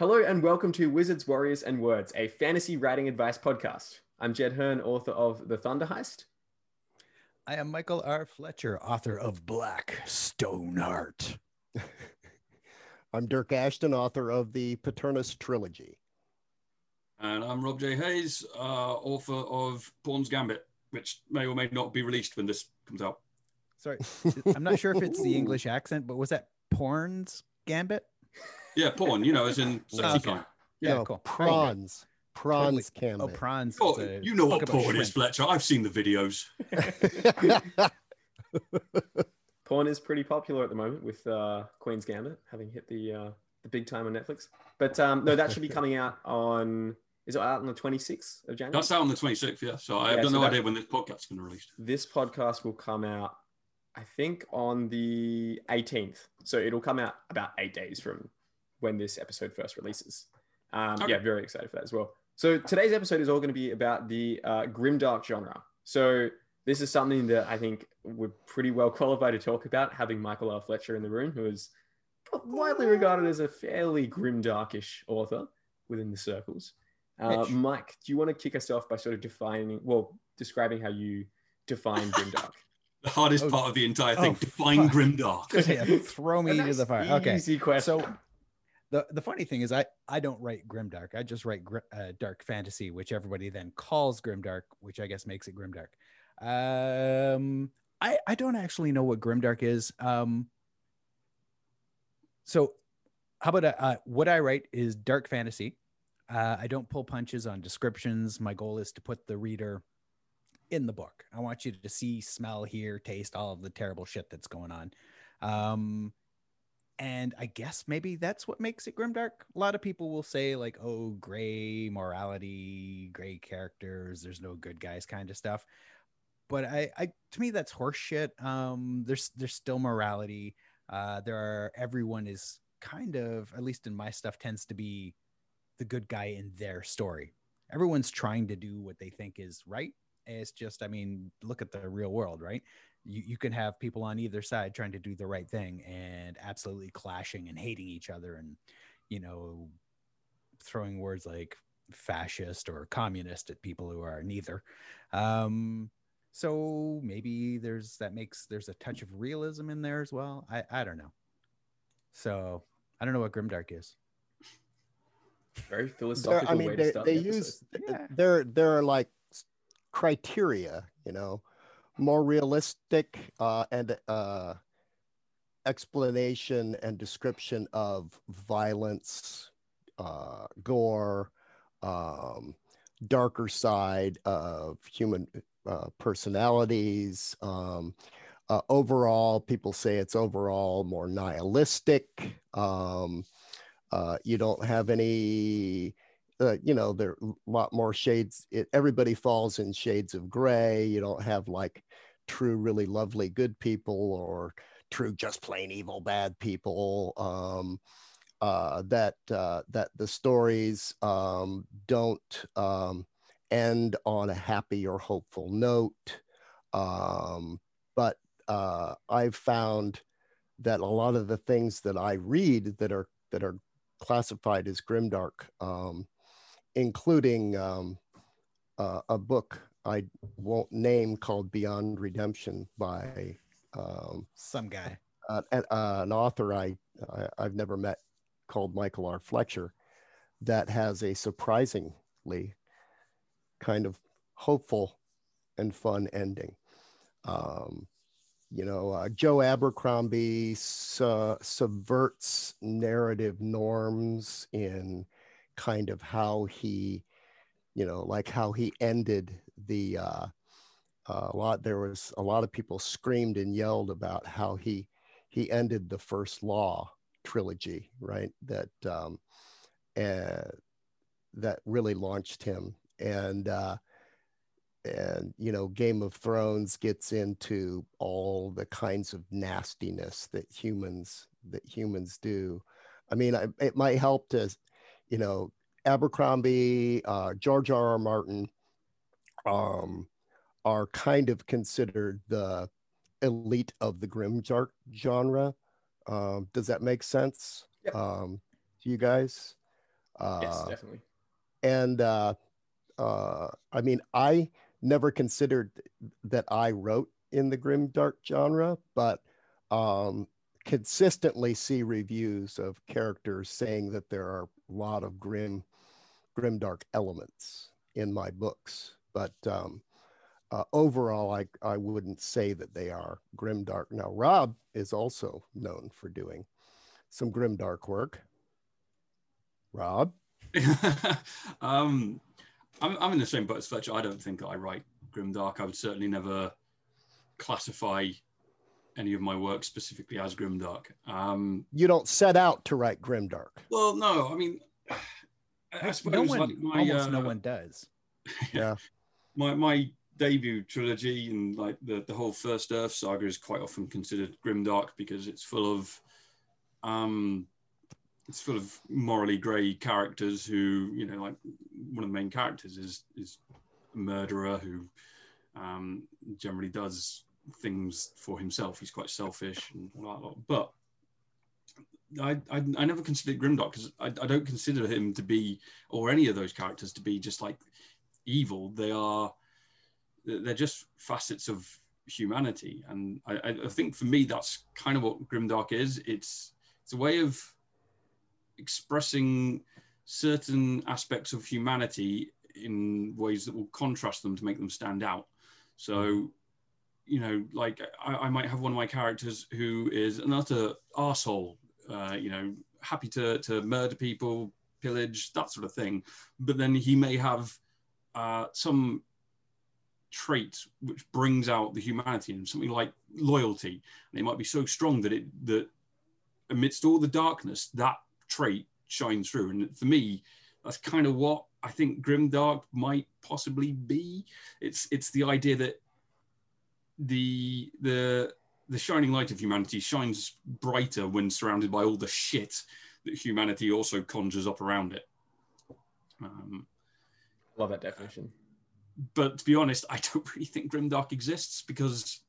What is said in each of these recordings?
Hello and welcome to Wizards, Warriors, and Words, a fantasy writing advice podcast. I'm Jed Herne, author of The Thunder Heist. I am Michael R. Fletcher, author of Black Stoneheart. I'm Dyrk Ashton, author of the Paternus trilogy. And I'm Rob J. Hayes, uh, author of Pawn's Gambit, which may or may not be released when this comes out. Sorry, I'm not sure if it's the English accent, but was that Porn's Gambit? Yeah, porn, you know, as in sexy Okay. porn. Yeah, no, cool. prawns. Prawns Totally- Oh, Gambit. prawns. Oh, you know what porn is. Fletcher. I've seen the videos. Porn is pretty popular at the moment with uh, Queen's Gambit having hit the uh, the big time on Netflix. But um, no, that should be coming out on. Is it out on the 26th of January? That's out on the 26th, yeah. So I Yeah, have so no that- idea when this podcast's going to release. This podcast will come out, I think, on the 18th. So it'll come out about eight days from when this episode first releases. Um, Okay. Yeah, very excited for that as well. So today's episode is all going to be about the uh, grimdark genre. So this is something that I think we're pretty well qualified to talk about, having Michael R. Fletcher in the room, who is widely regarded as a fairly grimdarkish author within the circles. Uh, Mike, do you want to kick us off by sort of defining, well, describing how you define grimdark? The hardest Oh. part of the entire thing, Oh, define fuck. grimdark. yeah, throw me A to the fire. Okay. Easy question. So the the funny thing is, I I don't write grimdark. I just write gr- uh, dark fantasy, which everybody then calls grimdark, which I guess makes it grimdark. Um, I I don't actually know what grimdark is. Um, so how about uh, uh, what I write is dark fantasy. Uh, I don't pull punches on descriptions. My goal is to put the reader in the book. I want you to see, smell, hear, taste all of the terrible shit that's going on. Um, and I guess maybe that's what makes it grimdark. A lot of people will say like, "Oh, gray morality, gray characters. There's no good guys," kind of stuff. But I, I to me, that's horseshit. Um, there's there's still morality. Uh, there are everyone is kind of at least in my stuff tends to be the good guy in their story. Everyone's trying to do what they think is right. It's just, I mean, look at the real world, right? You, you can have people on either side trying to do the right thing and absolutely clashing and hating each other and, you know, throwing words like fascist or communist at people who are neither. Um, so maybe there's that makes there's a touch of realism in there as well. I, I don't know. So I don't know what grimdark is. Very There- philosophical I mean, way to they, start they the use yeah. there there are like criteria, you know, more realistic uh, and uh, explanation and description of violence, uh, gore, um, darker side of human uh, personalities. Um, uh, overall, people say it's overall more nihilistic. Um, uh, you don't have any, uh, you know, there are a lot more shades. It, everybody falls in shades of gray. You don't have like true, really lovely good people or true, just plain evil bad people. Um, uh, that uh, that the stories um, don't um, end on a happy or hopeful note. Um, but uh, I've found that a lot of the things that I read that are that are classified as grimdark, um, including um, uh, a book I won't name called Beyond Redemption by um, Some guy, uh, an, uh, an author I, I I've never met called Michael R. Fletcher, that has a surprisingly kind of hopeful and fun ending. Um, you know, uh, Joe Abercrombie su- subverts narrative norms in kind of how he, you know, like how he ended the. Uh, uh, a lot there was a lot of people screamed and yelled about how he he ended the first law trilogy, right? That um, uh, that really launched him, and uh, and you know game of thrones gets into all the kinds of nastiness that humans that humans do i mean I, it might help to you know abercrombie uh, george r r martin um, are kind of considered the elite of the grim dark genre um, does that make sense Yep. um, to you guys uh, yes, definitely. and uh, uh, I mean, I never considered that I wrote in the grim dark genre, but um, consistently see reviews of characters saying that there are a lot of grim, grim dark elements in my books. But um, uh, overall, I, I wouldn't say that they are grim dark. Now, Rob is also known for doing some grim dark work. Rob, um, I'm, I'm in the same boat as Fletcher. I don't think I write grimdark. I would certainly never classify any of my work specifically as grimdark. Um, you don't set out to write grim dark. well, no, I mean, I, I suppose no one, like my, almost no uh, one does. Yeah. my my debut trilogy and like the, the whole first earth saga is quite often considered grimdark because it's full of um it's full of morally grey characters who you know like one of the main characters is is a murderer who um generally does things for himself. He's quite selfish and all that but I, I, I never considered grimdark because I, I don't consider him to be or any of those characters to be just like evil. They are they're just facets of humanity. And I, I think for me that's kind of what grimdark is. It's it's a way of expressing certain aspects of humanity in ways that will contrast them to make them stand out. So you know like i, I might have one of my characters who is an utter arsehole uh, you know happy to to murder people pillage that sort of thing but then he may have uh, some trait which brings out the humanity in him, something like loyalty. And it might be so strong that it that amidst all the darkness, that trait shines through. And for me, that's kind of what I think grimdark might possibly be. It's it's the idea that the the the shining light of humanity shines brighter when surrounded by all the shit that humanity also conjures up around it. Um, Love that definition. but to be honest, I don't really think Grimdark exists because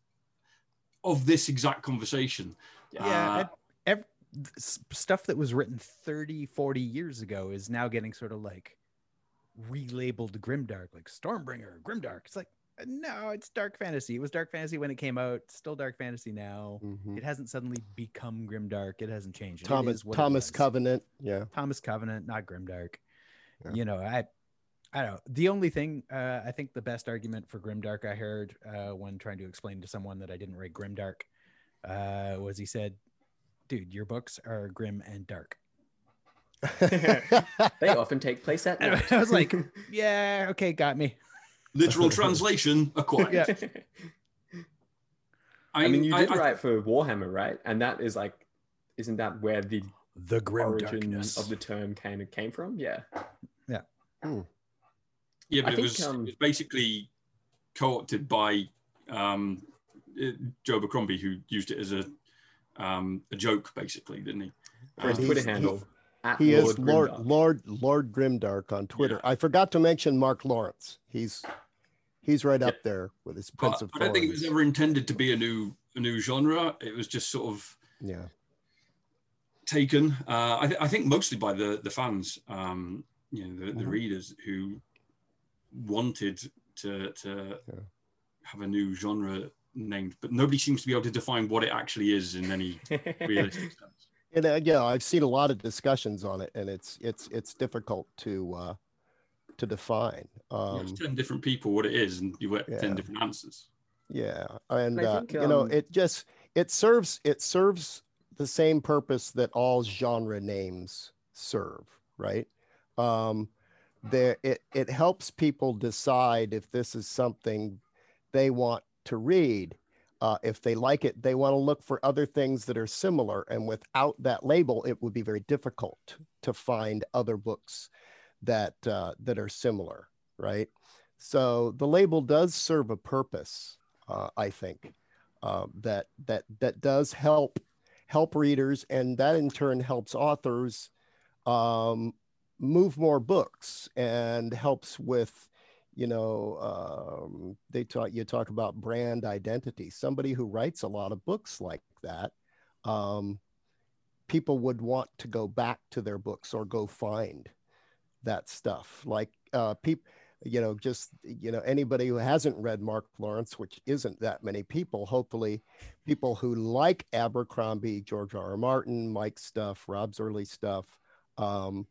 of this exact conversation. Yeah, Uh, and ev- s- stuff that was written 30, 40 years ago is now getting sort of like relabeled grimdark, like Stormbringer, grimdark. It's like no, it's dark fantasy. It was dark fantasy when it came out. Still dark fantasy now. Mhm. It hasn't suddenly become grimdark. It hasn't changed. Thomas is what it Thomas. Covenant. Yeah. Thomas Covenant, not grimdark. Yeah. You know, I I don't know. The only thing uh, I think the best argument for grimdark I heard uh, when trying to explain to someone that I didn't write grimdark uh, was he said, "Dude, your books are grim and dark." They often take place at night. I was like, "Yeah, okay, got me." Literal translation acquired. Yeah. I, mean, you did I- write for Warhammer, right? And that is like, isn't that where the The grim origin darkness. of the term kind of came from? Yeah. Yeah, I but it think, was, um, it was basically co-opted by um, uh, Joe Abercrombie, who used it as a um, a joke, basically, didn't he? For his Um, Twitter he's- he- handle. at He is Grimdark. Lord Lord Lord Grimdark on Twitter. Yeah. I forgot to mention Mark Lawrence. He's he's right up there with his but Prince of I don't think it was ever intended to be a new a new genre. It was just sort of Yeah. taken. Uh, I, th- I think mostly by the the fans, um, you know, the, the Mhm. readers who wanted to to Yeah. have a new genre named, but nobody seems to be able to define what it actually is in any realistic sense. And uh, yeah, I've seen a lot of discussions on it, and it's it's it's difficult to uh, to define. You Um, ask ten different people what it is, and you get Yeah. ten different answers. yeah, and uh, think, you know, um, it just it serves it serves the same purpose that all genre names serve, right? Um, there, it it helps people decide if this is something they want to read. Uh, if they like it, they want to look for other things that are similar. And without that label, it would be very difficult to find other books that uh, that are similar, right? So the label does serve a purpose, uh, I think, uh, that that that does help help readers, and that in turn helps authors um, move more books and helps with you know um, they talk you talk about brand identity. Somebody who writes a lot of books like that um, people would want to go back to their books or go find that stuff. Like uh, people you know just you know anybody who hasn't read mark lawrence which isn't that many people hopefully people who like abercrombie george r r martin mike's stuff rob's early stuff um,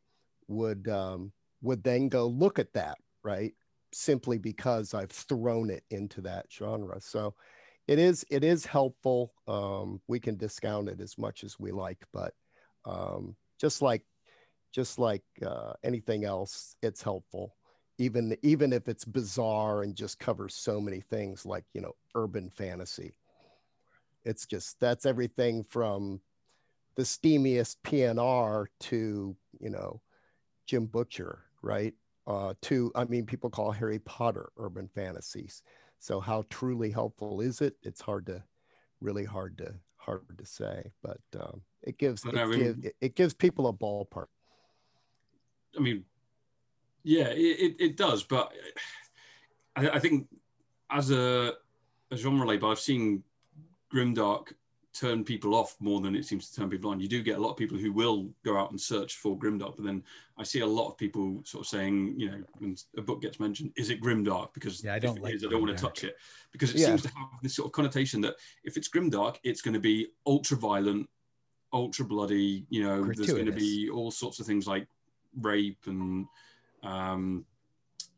would um, would then go look at that right simply because I've thrown it into that genre. So it is it is helpful. Um, we can discount it as much as we like, but um, just like just like uh, anything else, it's helpful. Even even if it's bizarre and just covers so many things, like you know, urban fantasy. It's just that's everything from the steamiest PNR to you know Jim Butcher, right? Uh, to I mean, people call Harry Potter urban fantasies. So how truly helpful is it? It's hard to, really hard to hard to say. But um, it gives it, give, it, it gives people a ballpark. I mean, yeah, it, it, it does, but I, I think as a, a genre label, I've seen Grimdark turn people off more than it seems to turn people on. You do get a lot of people who will go out and search for Grimdark, but then I see a lot of people sort of saying, you know, when a book gets mentioned, is it Grimdark? Because Yeah, I if don't it like is, I don't want to touch it because it Yeah. seems to have this sort of connotation that if it's Grimdark, it's going to be ultra violent, ultra bloody. You know, there's going to be all sorts of things like rape and um,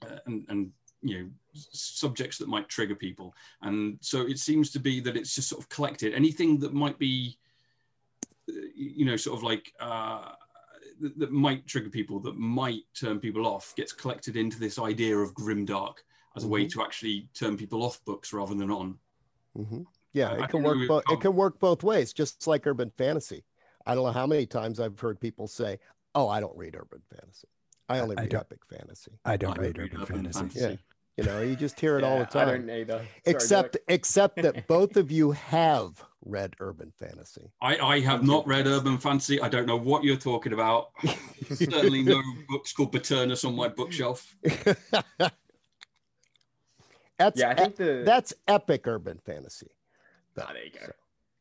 uh, and and you know subjects that might trigger people and so it seems to be that it's just sort of collected anything that might be uh, you know sort of like uh that, that might trigger people that might turn people off gets collected into this idea of grimdark as a way to actually turn people off books rather than on Mhm. Yeah, I- I it can work. Bo- it can work both ways, just like urban fantasy. I don't know how many times I've heard people say, "Oh, I don't read urban fantasy. I only I read don't- epic fantasy." I don't I read read urban urban fantasy. fantasy. You know, you just hear it all the Yeah, I time. don't either. Sorry, except Derek. except that both of you have read urban fantasy. I, I have not read Urban Fantasy. I don't know what you're talking about. Certainly no books called Paternus on my bookshelf. that's yeah, I think the that's epic urban fantasy. Ah, there you go. So,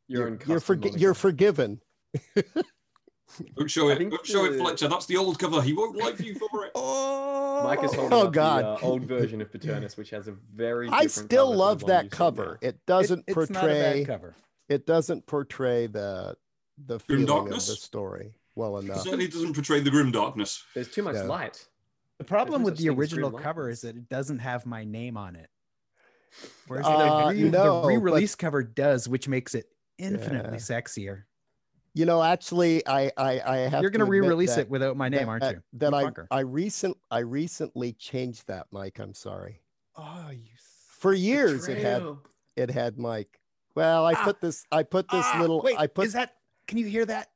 Your you're own you're, forgi- you're forgiven. Don't show it. Don't show it, Fletcher. That's the old cover. He won't like you for it. Oh, Mike is holding oh up God. the uh, old version of Paternus, which has a very. I still cover to the love that cover. It doesn't It- it's not a portray bad cover. it doesn't portray the the feeling of the story well It enough. certainly doesn't portray the grim darkness. There's too much Yeah. light. The problem with the original cover lights. is that it doesn't have my name on it. Whereas Uh, the, re- no, the, re-release cover does, which makes it infinitely Yeah. sexier. You know, actually, I I, I have You're going to re-release that- it without my name, aren't you? That You I fucker. I recent I recently changed that, Mike. I'm sorry. Oh, you For years, it had it had Mike. Well, I Ah. put this. I put this Ah, little. Wait, I put is that? Can you hear that?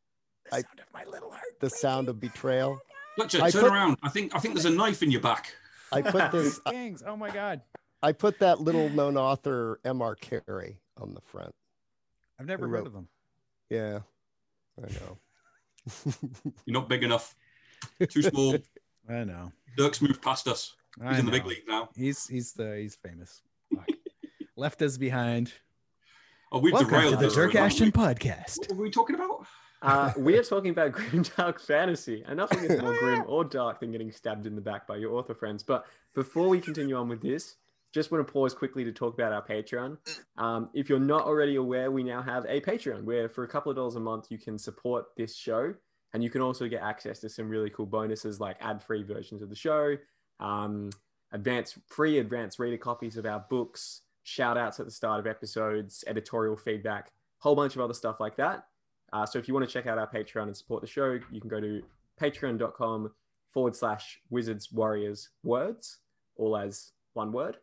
The I- sound of my little heart. the sound of betrayal. Fletcher, I turn put- around. I think I think there's a knife in your back. I put this. I, Gangs. Oh my god. I put that little known author M.R. Carey on the front. I've never Who heard of them. Yeah, I know. You're not big enough. Too small. I know. Dyrk's moved past us. He's I in the big league now. He's he's the he's famous. Fuck. Left us behind. Oh, we've Welcome derailed to the this. Dyrk haven't we? Ashton podcast. What were we talking about? Uh, we are talking about grim dark fantasy, and nothing is more grim or dark than getting stabbed in the back by your author friends. But before we continue on with this, just want to pause quickly to talk about our Patreon. Um, if you're not already aware, we now have a Patreon where for a couple of dollars a month you can support this show, and you can also get access to some really cool bonuses like ad-free versions of the show, um, advanced free advanced reader copies of our books, shout outs at the start of episodes, editorial feedback, whole bunch of other stuff like that. Uh, so if you want to check out our Patreon and support the show, you can go to patreon.com forward slash wizards warriors words, all as one word.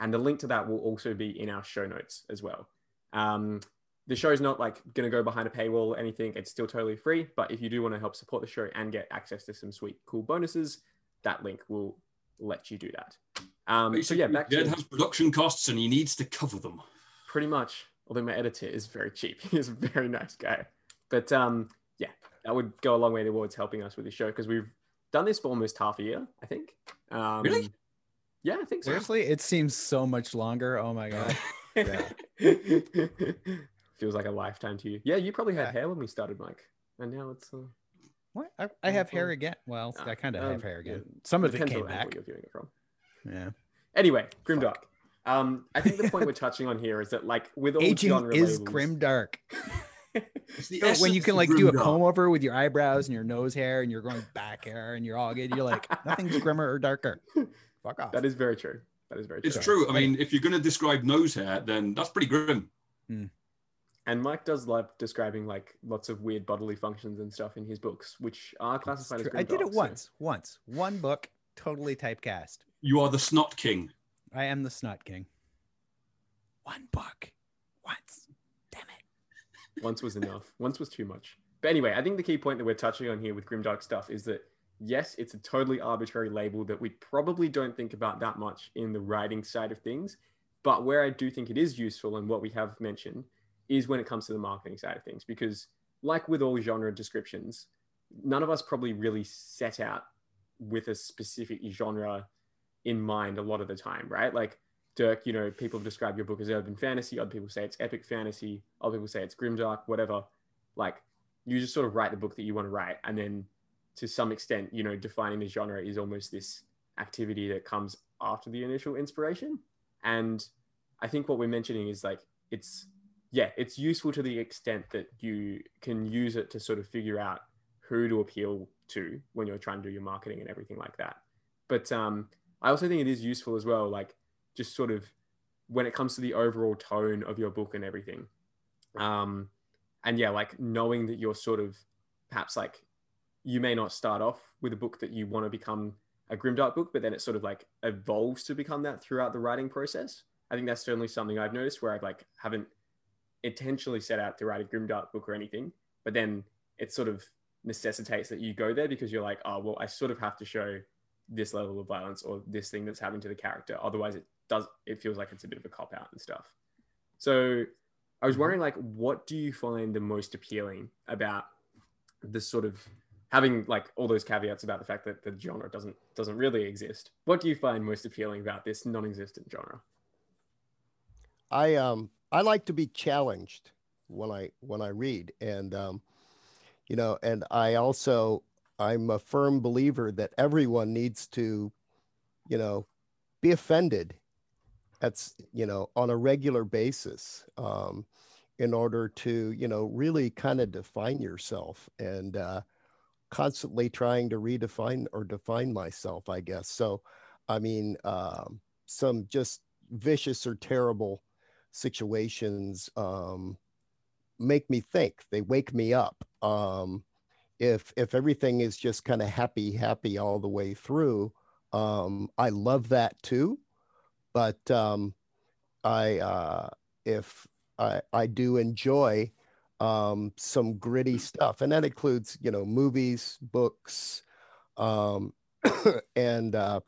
And the link to that will also be in our show notes as well. Um, the show's not like going to go behind a paywall or anything. It's still totally free. But if you do want to help support the show and get access to some sweet, cool bonuses, that link will let you do that. Um, so yeah, back Jed to has production costs and he needs to cover them. pretty much. Although my editor is very cheap, he's a very nice guy. But um, yeah, that would go a long way towards helping us with the show because we've done this for almost half a year, I think. Um, Really? Yeah, I think so. Seriously, it seems so much longer. Oh my god. Feels like a lifetime to you. Yeah, you probably had Yeah. hair when we started, Mike, and now it's. Uh, What? I, I have hair again. Well, I kind of um, have hair again. yeah, Some of it came back. You're viewing it from. Yeah. Anyway, Grimdark. Um, I think the point we're touching on here is that, like, with all Aging genre is labels- grim dark. It's when you can like do a comb over with your eyebrows and your nose hair and you're going back hair and you're all good, you're like nothing's grimmer or darker. Fuck off. that is very true. That is very true. It's true. I mean, if you're going to describe nose hair, then that's pretty grim. Hmm. And Mike does love describing like lots of weird bodily functions and stuff in his books, which are classified as true. grim I did dark, it so- once, once, one book, totally typecast. You are the snot king. I am the snot king. One book, once. Damn it. Once was enough. Once was too much. But anyway, I think the key point that we're touching on here with grimdark stuff is that yes, it's a totally arbitrary label that we probably don't think about that much in the writing side of things. But where I do think it is useful and what we have mentioned is when it comes to the marketing side of things. Because, like with all genre descriptions, none of us probably really set out with a specific genre in mind a lot of the time, right? Like, Dyrk, you know, people describe your book as urban fantasy. Other people say it's epic fantasy. Other people say it's grimdark, whatever. Like, you just sort of write the book that you want to write. And then to some extent, you know, defining the genre is almost this activity that comes after the initial inspiration. And I think what we're mentioning is like, it's, yeah, it's useful to the extent that you can use it to sort of figure out who to appeal to when you're trying to do your marketing and everything like that. But um, I also think it is useful as well, like just sort of when it comes to the overall tone of your book and everything. Um, and yeah, like knowing that you're sort of perhaps like you may not start off with a book that you want to become a grimdark book, but then it sort of like evolves to become that throughout the writing process. I think that's certainly something I've noticed where I've like haven't intentionally set out to write a grimdark book or anything, but then it sort of necessitates that you go there because you're like, oh well, I sort of have to show this level of violence or this thing that's happening to the character. Otherwise, it does it feels like it's a bit of a cop out and stuff. So I was mm-hmm. wondering, like, what do you find the most appealing about this sort of having like all those caveats about the fact that the genre doesn't doesn't really exist? What do you find most appealing about this non-existent genre? I um I like to be challenged when I when I read and um you know and I also I'm a firm believer that everyone needs to you know be offended that's you know on a regular basis um in order to you know really kind of define yourself and uh constantly trying to redefine or define myself I guess so I mean um some just vicious or terrible situations um, make me think. They wake me up. Um, if if everything is just kind of happy, happy all the way through, um, I love that too. but um, I uh, if I I do enjoy um, some gritty stuff, and that includes you know movies, books, um, and uh,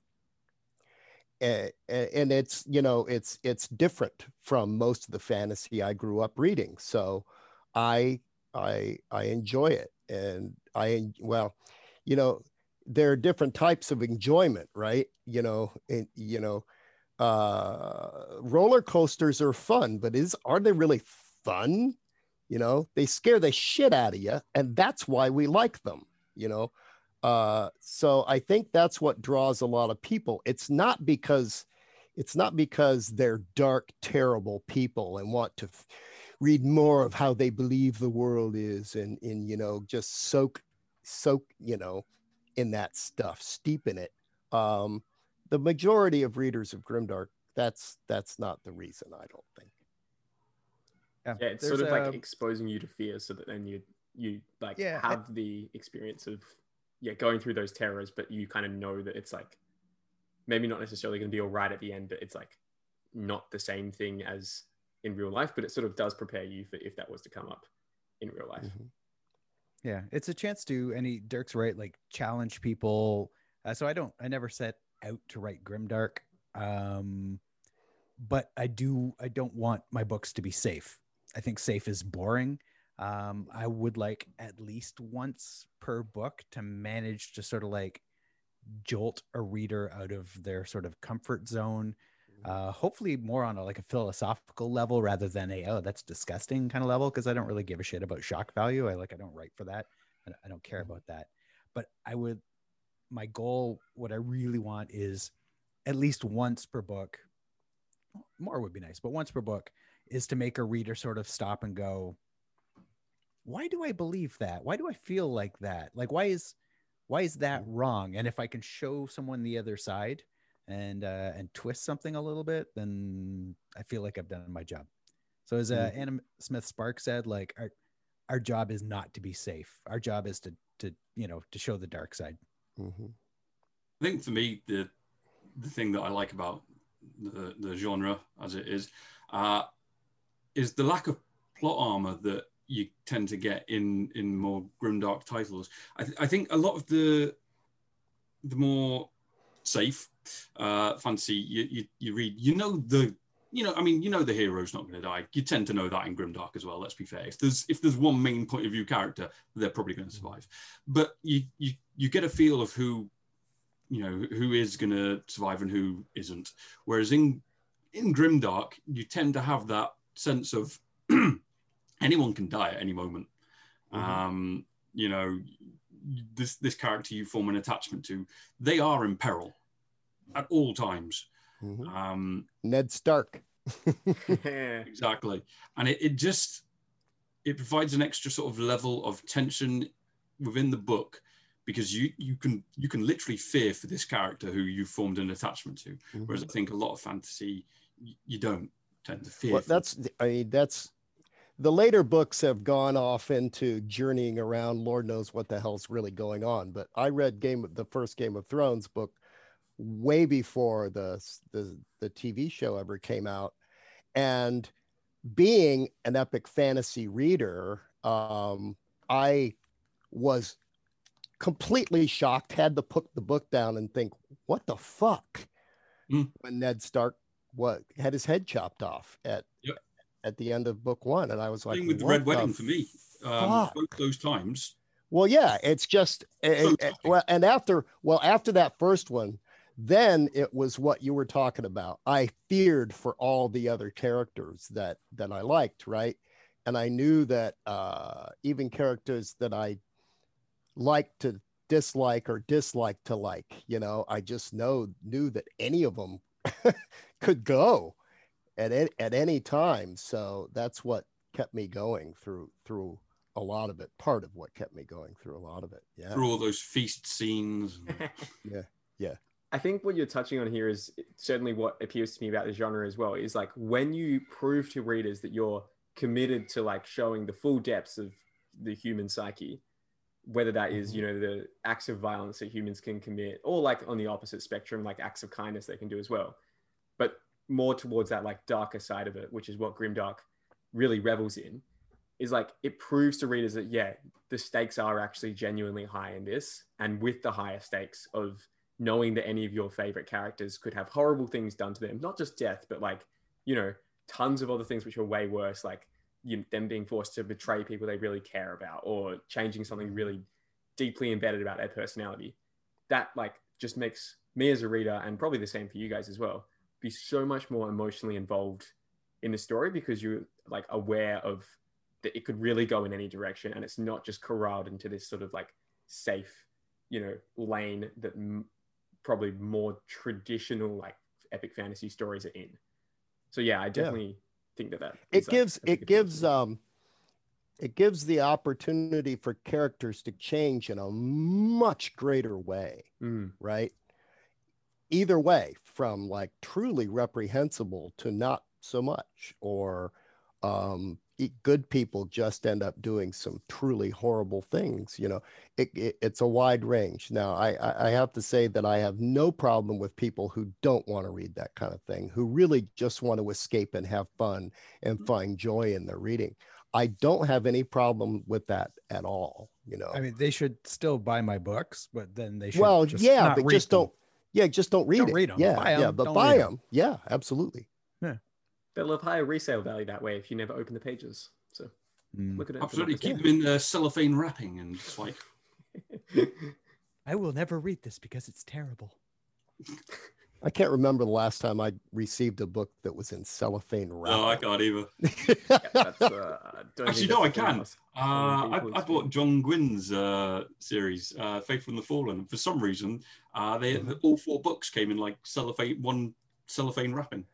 and, and it's you know it's it's different from most of the fantasy I grew up reading. So I I I enjoy it, and I well, you know, there are different types of enjoyment, right? You know, and, you know, uh, roller coasters are fun, but is are they really fun? You know, they scare the shit out of you, and that's why we like them. You know, uh, so I think that's what draws a lot of people. It's not because it's not because they're dark, terrible people and want to f- read more of how they believe the world is and in you know just soak soak you know in that stuff, steep in it. Um, the majority of readers of Grimdark, that's that's not the reason. I don't think. Yeah, yeah it's sort of a... like exposing you to fear, so that then you you like yeah, have I... the experience of yeah, going through those terrors, but you kind of know that it's like maybe not necessarily going to be all right at the end, but it's like not the same thing as in real life, but it sort of does prepare you for if that was to come up in real life. Mm-hmm. Yeah, it's a chance to any Dyrk's right, like challenge people. Uh, so I don't, I never set out to write grimdark, um, but I do, I don't want my books to be safe. I think safe is boring. Um, I would like at least once per book to manage to sort of like jolt a reader out of their sort of comfort zone. Mm-hmm. Uh, hopefully more on a, like a philosophical level rather than a oh that's disgusting kind of level because I don't really give a shit about shock value. I like I don't write for that. I don't care mm-hmm. about that. But I would my goal, what I really want is at least once per book. More would be nice, but once per book is to make a reader sort of stop and go, why do I believe that? Why do I feel like that? Like, why is why is that mm. wrong? And if I can show someone the other side and uh, and twist something a little bit, then I feel like I've done my job. So as uh, mm-hmm. Anna Smith Spark said, like our our job is not to be safe. Our job is to to you know to show the dark side. Mm-hmm. I think for me the the thing that I like about the the genre as it is uh, is the lack of plot armor that you tend to get in in more grimdark titles. I, th- I think a lot of the the more safe uh, fantasy you, you you read, you know the you know, I mean, you know the hero's not going to die. You tend to know that in Grimdark as well. Let's be fair. If there's if there's one main point of view character, they're probably going to survive. But you you you get a feel of who, you know, who is going to survive and who isn't. Whereas in in Grimdark, you tend to have that sense of anyone can die at any moment. Mm-hmm. Um, you know, this this character you form an attachment to, they are in peril at all times. Mm-hmm. Um, Ned Stark. exactly, and it, it just it provides an extra sort of level of tension within the book because you you can you can literally fear for this character who you formed an attachment to mm-hmm. whereas i think a lot of fantasy you, don't tend to fear well, that's i mean that's the later books have gone off into journeying around lord knows what the hell's really going on but i read game the first game of thrones book way before the the, the tv show ever came out and being an epic fantasy reader um, i was completely shocked had to put the book down and think what the fuck mm. when ned stark what had his head chopped off at yep at the end of book one, and I was like, with the Red Wedding for me, um, both those times. Well, yeah, it's just so well, and after well after that first one, then it was what you were talking about. I feared for all the other characters that that I liked, right? And I knew that uh, even characters that I liked to dislike or dislike to like, you know, I just know knew that any of them could go at any, at any time. So that's what kept me going through through a lot of it. Part of what kept me going through a lot of it. Yeah. Through all those feast scenes. yeah. Yeah. I think what you're touching on here is certainly what appeals to me about the genre as well. Is like when you prove to readers that you're committed to like showing the full depths of the human psyche, whether that is mm-hmm. you know the acts of violence that humans can commit, or like on the opposite spectrum, like acts of kindness they can do as well. But more towards that like darker side of it, which is what Grimdark really revels in, is like it proves to readers that yeah, the stakes are actually genuinely high in this, and with the higher stakes of knowing that any of your favorite characters could have horrible things done to them, not just death, but like you know tons of other things which are way worse, like you, them being forced to betray people they really care about, or changing something really deeply embedded about their personality. That like just makes me as a reader, and probably the same for you guys as well, be so much more emotionally involved in the story because you're like aware of that it could really go in any direction and it's not just corralled into this sort of like safe you know lane that m- probably more traditional like epic fantasy stories are in so yeah i definitely think that that it gives a it gives um it gives the opportunity for characters to change in a much greater way Mm, right? Either way from like truly reprehensible to not so much or um good people just end up doing some truly horrible things you know it, it, it's a wide range now I, I have to say that i have no problem with people who don't want to read that kind of thing who really just want to escape and have fun and mm-hmm. find joy in their reading i don't have any problem with that at all you know I mean, they should still buy my books, but then they should. well just yeah but just them. don't yeah just don't read Don't it read 'em. yeah Buy yeah but don't buy read 'em. them yeah absolutely they'll have higher resale value that way if you never open the pages so Mm. look at it Absolutely, from keep them in uh, cellophane wrapping and just like I will never read this because it's terrible. i can't remember the last time i received a book that was in cellophane wrap no, I can't either. that's, uh, I Actually, no, I that's a thing can. else. Uh, I, I bought John Gwynne's uh, series, uh, Faithful and the Fallen. For some reason, uh, they all four books came in like cellophane, one cellophane wrapping.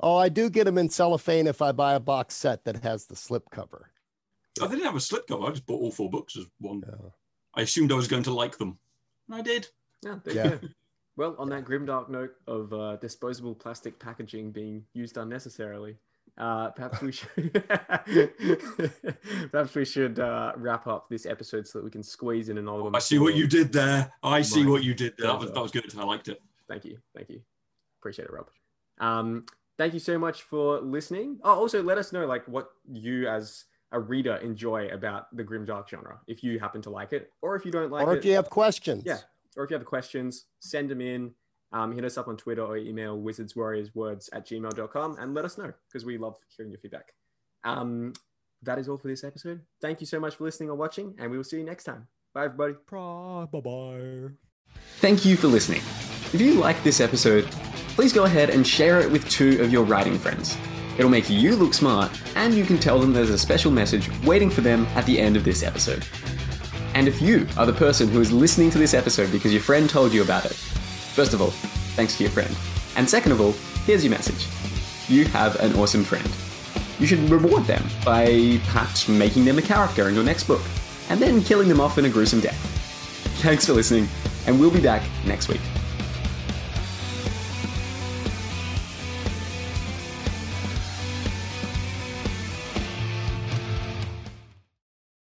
Oh i do get them in cellophane if i buy a box set that has the slip cover I didn't have a slipcover. I just bought all four books as one. Yeah. I assumed I was going to like them, and I did. Yeah, Yeah. Well, on that grimdark note of uh, disposable plastic packaging being used unnecessarily, uh, perhaps we should perhaps we should uh, wrap up this episode so that we can squeeze in another one. I see what you did there. I see what you did there. That was, that was good. I liked it. Thank you, thank you, appreciate it, Rob. Um, thank you so much for listening. Oh, also let us know like what you as a reader enjoy about the grimdark genre, if you happen to like it, or if you don't like or it. Or if you have questions Yeah. Or if you have questions, send them in. Um, hit us up on Twitter or email wizardswarriorswords at gmail.com and let us know because we love hearing your feedback. Um, that is all for this episode. Thank you so much for listening or watching, and we will see you next time. Bye, everybody. Bye bye. Thank you for listening. If you like this episode, please go ahead and share it with two of your writing friends. It'll make you look smart, and you can tell them there's a special message waiting for them at the end of this episode. And if you are the person who is listening to this episode because your friend told you about it, first of all, thanks to your friend. And second of all, here's your message you have an awesome friend. You should reward them by perhaps making them a character in your next book, and then killing them off in a gruesome death. Thanks for listening, and we'll be back next week.